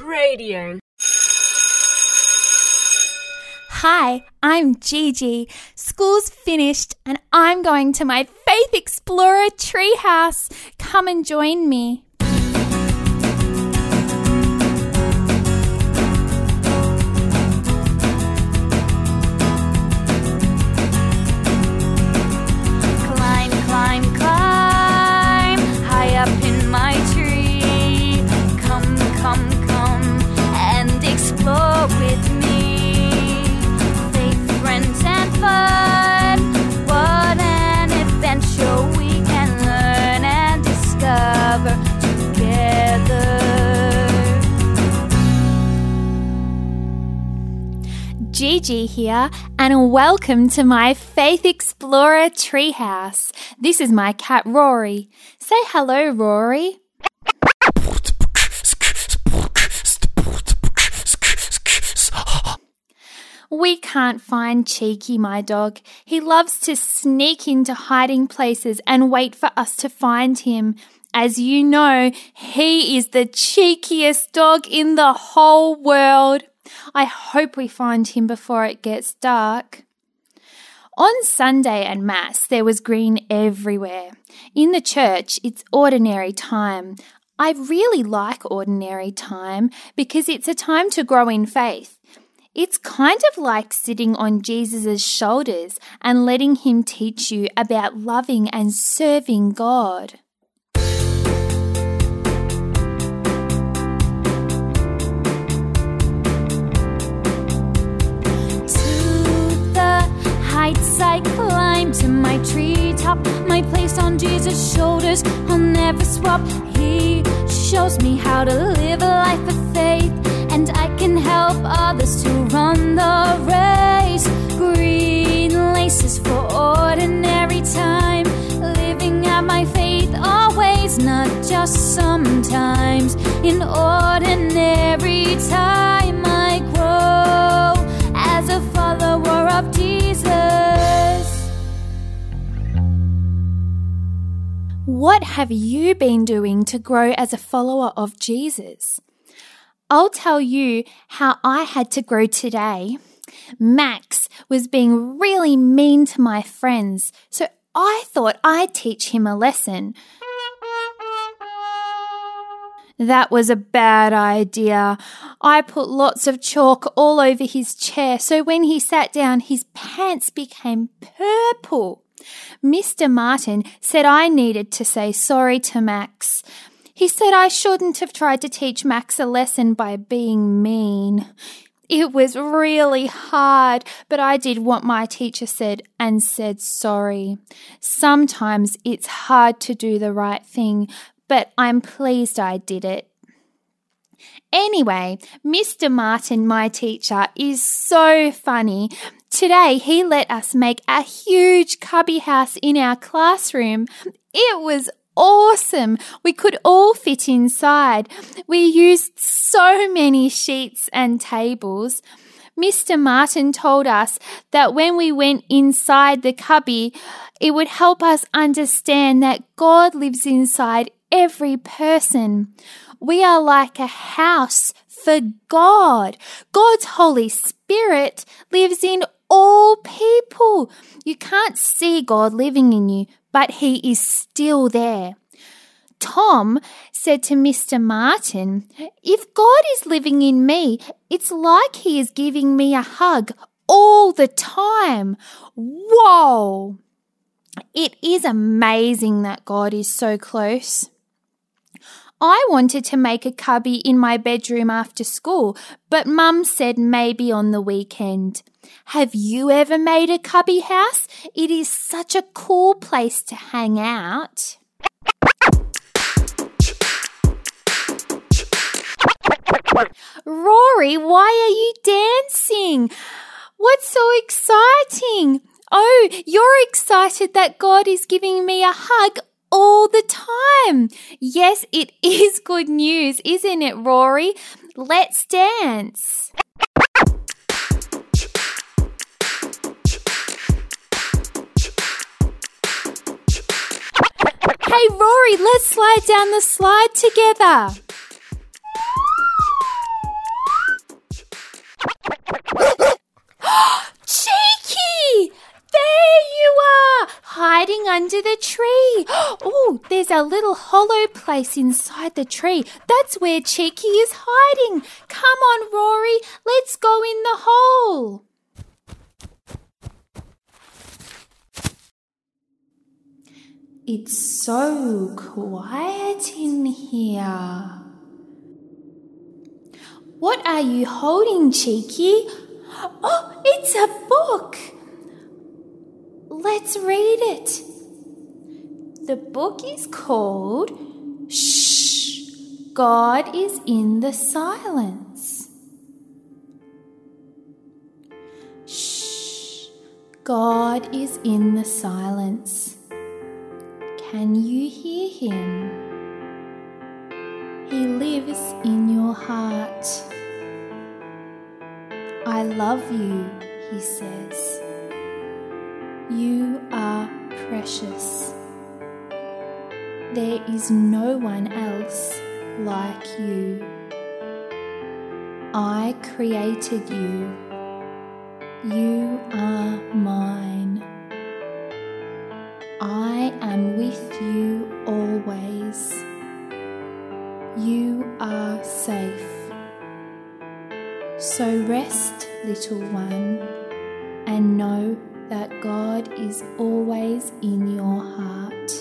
Radio. Hi, I'm Gigi. School's finished and I'm going to my Faith Explorer treehouse. Come and join me. Gigi here, and welcome to my Faith Explorer treehouse. This is my cat Rory. Say hello, Rory. We can't find Cheeky, my dog. He loves to sneak into hiding places and wait for us to find him. As you know, he is the cheekiest dog in the whole world. I hope we find him before it gets dark. On Sunday and Mass, there was green everywhere. In the church, it's ordinary time. I really like ordinary time because it's a time to grow in faith. It's kind of like sitting on Jesus' shoulders and letting him teach you about loving and serving God. My place on Jesus' shoulders. I'll never swap. He shows me how to live a life of faith, and I can help others to run the race. Green laces for ordinary time, living out my faith always, not just sometimes. In ordinary time, What have you been doing to grow as a follower of Jesus? I'll tell you how I had to grow today. Max was being really mean to my friends, so I thought I'd teach him a lesson. That was a bad idea. I put lots of chalk all over his chair, so when he sat down, his pants became purple. Mr. Martin said I needed to say sorry to Max. He said I shouldn't have tried to teach Max a lesson by being mean. It was really hard, but I did what my teacher said and said sorry. Sometimes it's hard to do the right thing, but I'm pleased I did it. Anyway, Mr. Martin, my teacher, is so funny. Today he let us make a huge cubby house in our classroom. It was awesome. We could all fit inside. We used so many sheets and tables. Mr. Martin told us that when we went inside the cubby, it would help us understand that God lives inside every person. We are like a house for God. God's Holy Spirit lives in all people. You can't see God living in you, but He is still there. Tom said to Mr. Martin, If God is living in me, it's like He is giving me a hug all the time. Whoa! It is amazing that God is so close. I wanted to make a cubby in my bedroom after school, but Mum said maybe on the weekend. Have you ever made a cubby house? It is such a cool place to hang out. Rory, why are you dancing? What's so exciting? Oh, you're excited that God is giving me a hug all the time. Yes, it is good news, isn't it, Rory? Let's dance. Hey Rory, let's slide down the slide together. Cheeky! There you are, hiding under the tree. Oh, there's a little hollow place inside the tree. That's where Cheeky is hiding. Come on, Rory, let's go in the hole. It's so quiet in here. What are you holding, Cheeky? Oh, it's a book. Let's read it. The book is called Shh, God is in the silence. Shh, God is in the silence. Can you hear him? He lives in your heart. I love you, he says. You are precious. There is no one else like you. I created you. You are mine. I am with you always. You are safe. So rest, little one, and know that God is always in your heart.